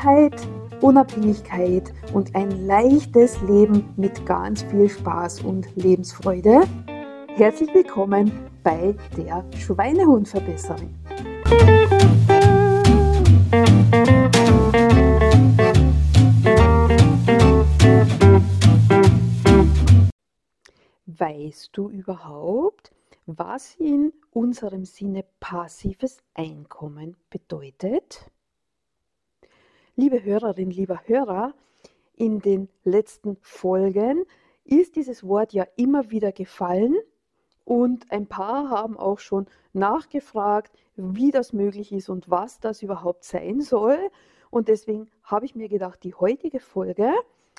Freiheit, Unabhängigkeit und ein leichtes Leben mit ganz viel Spaß und Lebensfreude. Herzlich willkommen bei der Schweinehundverbesserin. Weißt du überhaupt, was in unserem Sinne passives Einkommen bedeutet? Liebe Hörerin, lieber Hörer, in den letzten Folgen ist dieses Wort ja immer wieder gefallen und ein paar haben auch schon nachgefragt, wie das möglich ist und was das überhaupt sein soll. Und deswegen habe ich mir gedacht, die heutige Folge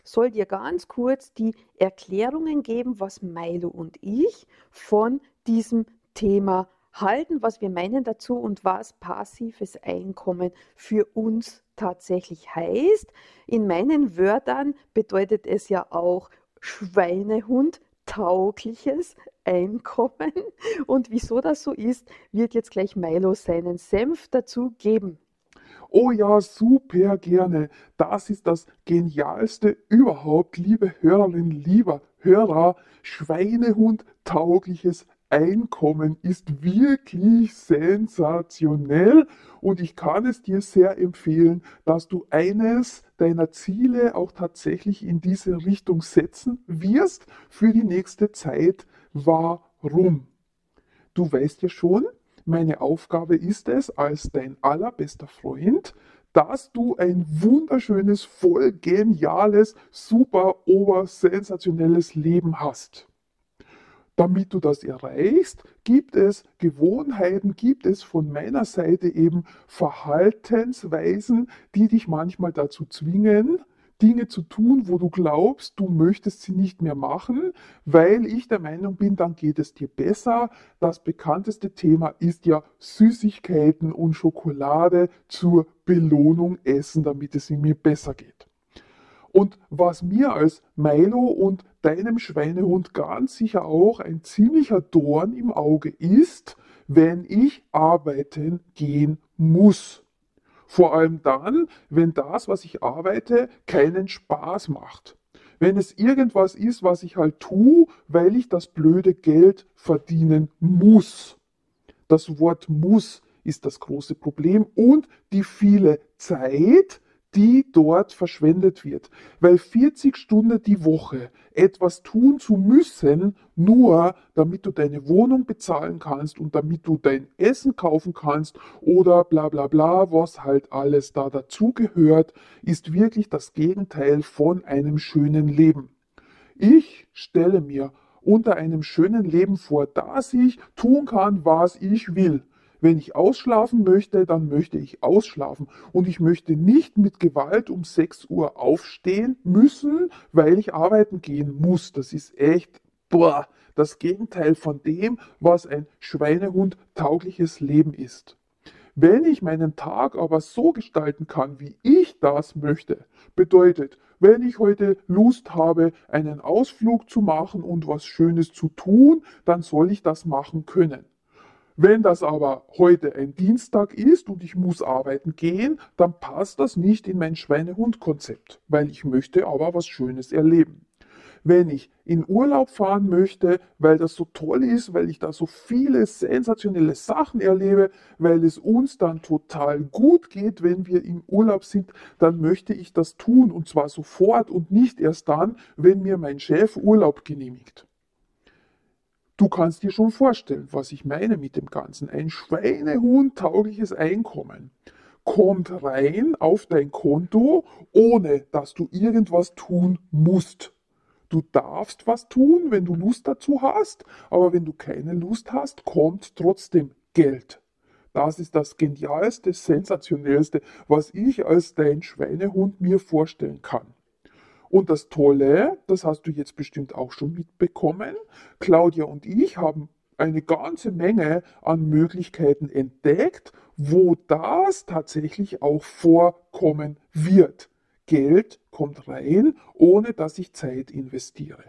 soll dir ganz kurz die Erklärungen geben, was Milo und ich von diesem Thema halten, was wir meinen dazu und was passives Einkommen für uns tatsächlich heißt. In meinen Wörtern bedeutet es ja auch Schweinehund taugliches Einkommen. Und wieso das so ist, wird jetzt gleich Milo seinen Senf dazu geben. Oh ja, super gerne. Das ist das Genialste überhaupt, liebe Hörerinnen, lieber Hörer. Schweinehund taugliches Einkommen ist wirklich sensationell und ich kann es dir sehr empfehlen, dass du eines deiner Ziele auch tatsächlich in diese Richtung setzen wirst für die nächste Zeit. Warum? Du weißt ja schon, meine Aufgabe ist es, als dein allerbester Freund, dass du ein wunderschönes, voll geniales, super, obersensationelles Leben hast. Damit du das erreichst, gibt es Gewohnheiten, gibt es von meiner Seite eben Verhaltensweisen, die dich manchmal dazu zwingen, Dinge zu tun, wo du glaubst, du möchtest sie nicht mehr machen, weil ich der Meinung bin, dann geht es dir besser. Das bekannteste Thema ist ja Süßigkeiten und Schokolade zur Belohnung essen, damit es mir besser geht. Und was mir als Milo und deinem Schweinehund ganz sicher auch ein ziemlicher Dorn im Auge ist, wenn ich arbeiten gehen muss. Vor allem dann, wenn das, was ich arbeite, keinen Spaß macht. Wenn es irgendwas ist, was ich halt tue, weil ich das blöde Geld verdienen muss. Das Wort muss ist das große Problem und die viele Zeit, die dort verschwendet wird. Weil 40 Stunden die Woche etwas tun zu müssen, nur damit du deine Wohnung bezahlen kannst und damit du dein Essen kaufen kannst oder bla bla bla, was halt alles da dazugehört, ist wirklich das Gegenteil von einem schönen Leben. Ich stelle mir unter einem schönen Leben vor, dass ich tun kann, was ich will. Wenn ich ausschlafen möchte, dann möchte ich ausschlafen. Und ich möchte nicht mit Gewalt um 6 Uhr aufstehen müssen, weil ich arbeiten gehen muss. Das ist echt, boah, das Gegenteil von dem, was ein Schweinehund taugliches Leben ist. Wenn ich meinen Tag aber so gestalten kann, wie ich das möchte, bedeutet, wenn ich heute Lust habe, einen Ausflug zu machen und was Schönes zu tun, dann soll ich das machen können. Wenn das aber heute ein Dienstag ist und ich muss arbeiten gehen, dann passt das nicht in mein Schweinehund-Konzept, weil ich möchte aber was Schönes erleben. Wenn ich in Urlaub fahren möchte, weil das so toll ist, weil ich da so viele sensationelle Sachen erlebe, weil es uns dann total gut geht, wenn wir im Urlaub sind, dann möchte ich das tun und zwar sofort und nicht erst dann, wenn mir mein Chef Urlaub genehmigt. Du kannst dir schon vorstellen, was ich meine mit dem Ganzen. Ein schweinehundtaugliches Einkommen kommt rein auf dein Konto, ohne dass du irgendwas tun musst. Du darfst was tun, wenn du Lust dazu hast, aber wenn du keine Lust hast, kommt trotzdem Geld. Das ist das Genialste, Sensationellste, was ich als dein Schweinehund mir vorstellen kann. Und das Tolle, das hast du jetzt bestimmt auch schon mitbekommen, Claudia und ich haben eine ganze Menge an Möglichkeiten entdeckt, wo das tatsächlich auch vorkommen wird. Geld kommt rein, ohne dass ich Zeit investiere.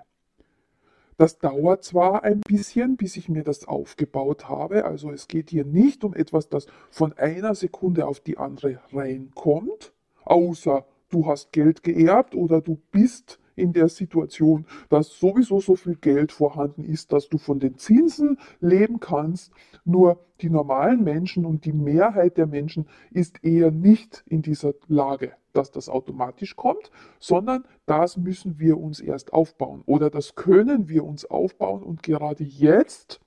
Das dauert zwar ein bisschen, bis ich mir das aufgebaut habe, also es geht hier nicht um etwas, das von einer Sekunde auf die andere reinkommt, Außer du hast Geld geerbt oder du bist in der Situation, dass sowieso so viel Geld vorhanden ist, dass du von den Zinsen leben kannst. Nur die normalen Menschen und die Mehrheit der Menschen ist eher nicht in dieser Lage, dass das automatisch kommt, sondern das müssen wir uns erst aufbauen oder das können wir uns aufbauen und gerade jetzt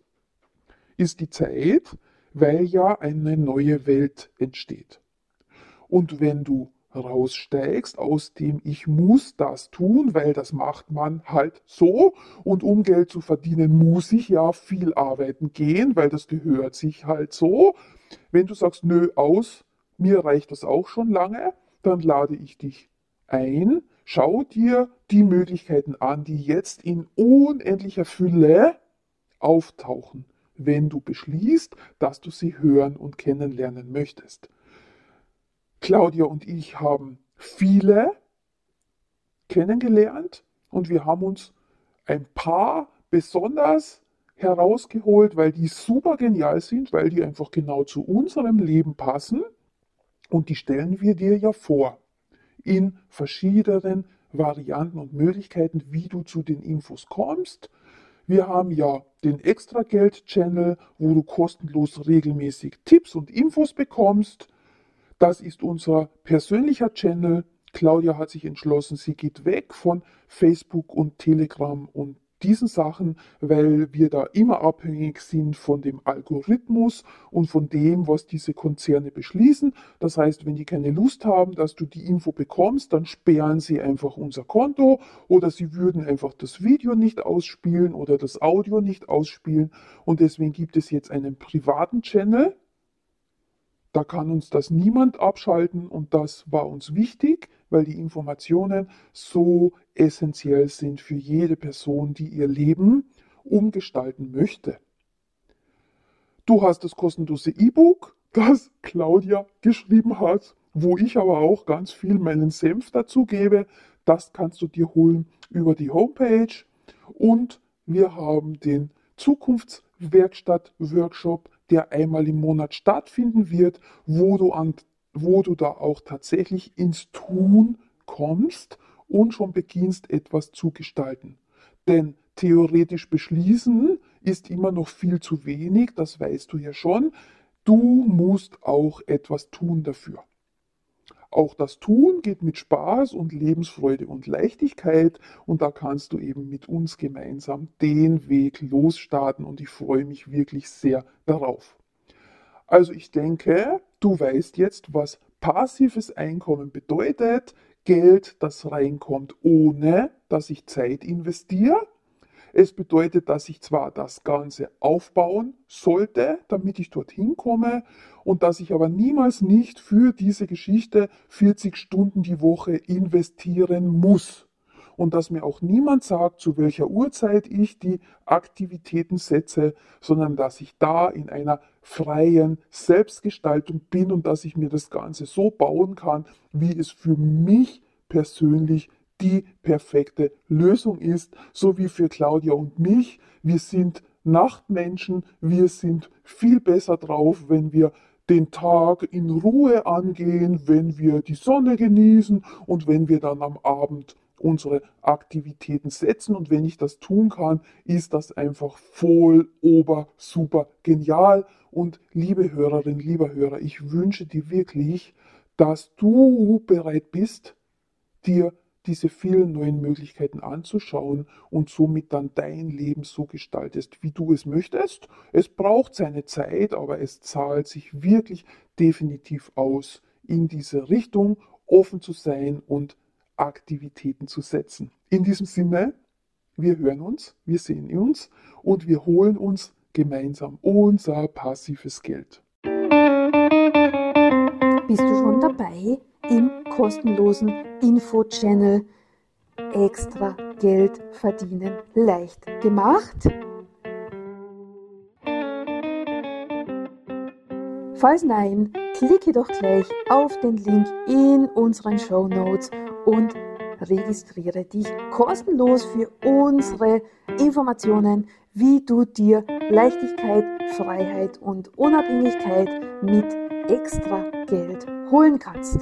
ist die Zeit, weil ja eine neue Welt entsteht. Und wenn du raussteigst aus dem Ich muss das tun, weil das macht man halt so und um Geld zu verdienen muss ich ja viel arbeiten gehen, weil das gehört sich halt so. Wenn du sagst, nö, aus, mir reicht das auch schon lange, dann lade ich dich ein, schau dir die Möglichkeiten an, die jetzt in unendlicher Fülle auftauchen, wenn du beschließt, dass du sie hören und kennenlernen möchtest. Claudia und ich haben viele kennengelernt und wir haben uns ein paar besonders herausgeholt, weil die super genial sind, weil die einfach genau zu unserem Leben passen und die stellen wir dir ja vor in verschiedenen Varianten und Möglichkeiten, wie du zu den Infos kommst. Wir haben ja den Extra-Geld-Channel, wo du kostenlos regelmäßig Tipps und Infos bekommst. Das ist unser persönlicher Channel. Claudia hat sich entschlossen, sie geht weg von Facebook und Telegram und diesen Sachen, weil wir da immer abhängig sind von dem Algorithmus und von dem, was diese Konzerne beschließen. Das heißt, wenn die keine Lust haben, dass du die Info bekommst, dann sperren sie einfach unser Konto oder sie würden einfach das Video nicht ausspielen oder das Audio nicht ausspielen. Und deswegen gibt es jetzt einen privaten Channel, da kann uns das niemand abschalten und das war uns wichtig, weil die Informationen so essentiell sind für jede Person, die ihr Leben umgestalten möchte. Du hast das kostenlose E-Book, das Claudia geschrieben hat, wo ich aber auch ganz viel meinen Senf dazu gebe. Das kannst du dir holen über die Homepage. Und wir haben den Zukunftswerkstatt-Workshop der einmal im Monat stattfinden wird, wo du, an, wo du da auch tatsächlich ins Tun kommst und schon beginnst etwas zu gestalten. Denn theoretisch beschließen ist immer noch viel zu wenig, das weißt du ja schon. Du musst auch etwas tun dafür. Auch das Tun geht mit Spaß und Lebensfreude und Leichtigkeit und da kannst du eben mit uns gemeinsam den Weg losstarten und ich freue mich wirklich sehr darauf. Also ich denke, du weißt jetzt, was passives Einkommen bedeutet. Geld, das reinkommt, ohne dass ich Zeit investiere es bedeutet, dass ich zwar das Ganze aufbauen sollte, damit ich dorthin komme, und dass ich aber niemals nicht für diese Geschichte 40 Stunden die Woche investieren muss. Und dass mir auch niemand sagt, zu welcher Uhrzeit ich die Aktivitäten setze, sondern dass ich da in einer freien Selbstgestaltung bin und dass ich mir das Ganze so bauen kann, wie es für mich persönlich die perfekte Lösung ist, so wie für Claudia und mich. Wir sind Nachtmenschen, wir sind viel besser drauf, wenn wir den Tag in Ruhe angehen, wenn wir die Sonne genießen und wenn wir dann am Abend unsere Aktivitäten setzen. Und wenn ich das tun kann, ist das einfach voll ober super genial. Und liebe Hörerin, lieber Hörer, ich wünsche dir wirklich, dass du bereit bist, dir diese vielen neuen Möglichkeiten anzuschauen und somit dann dein Leben so gestaltest, wie du es möchtest. Es braucht seine Zeit, aber es zahlt sich wirklich definitiv aus, in diese Richtung offen zu sein und Aktivitäten zu setzen. In diesem Sinne, wir hören uns, wir sehen uns und wir holen uns gemeinsam unser passives Geld. Bist du schon dabei? im kostenlosen Info-Channel extra Geld verdienen leicht gemacht? Falls nein, klicke doch gleich auf den Link in unseren Show Notes und registriere dich kostenlos für unsere Informationen, wie du dir Leichtigkeit, Freiheit und Unabhängigkeit mit extra Geld holen kannst.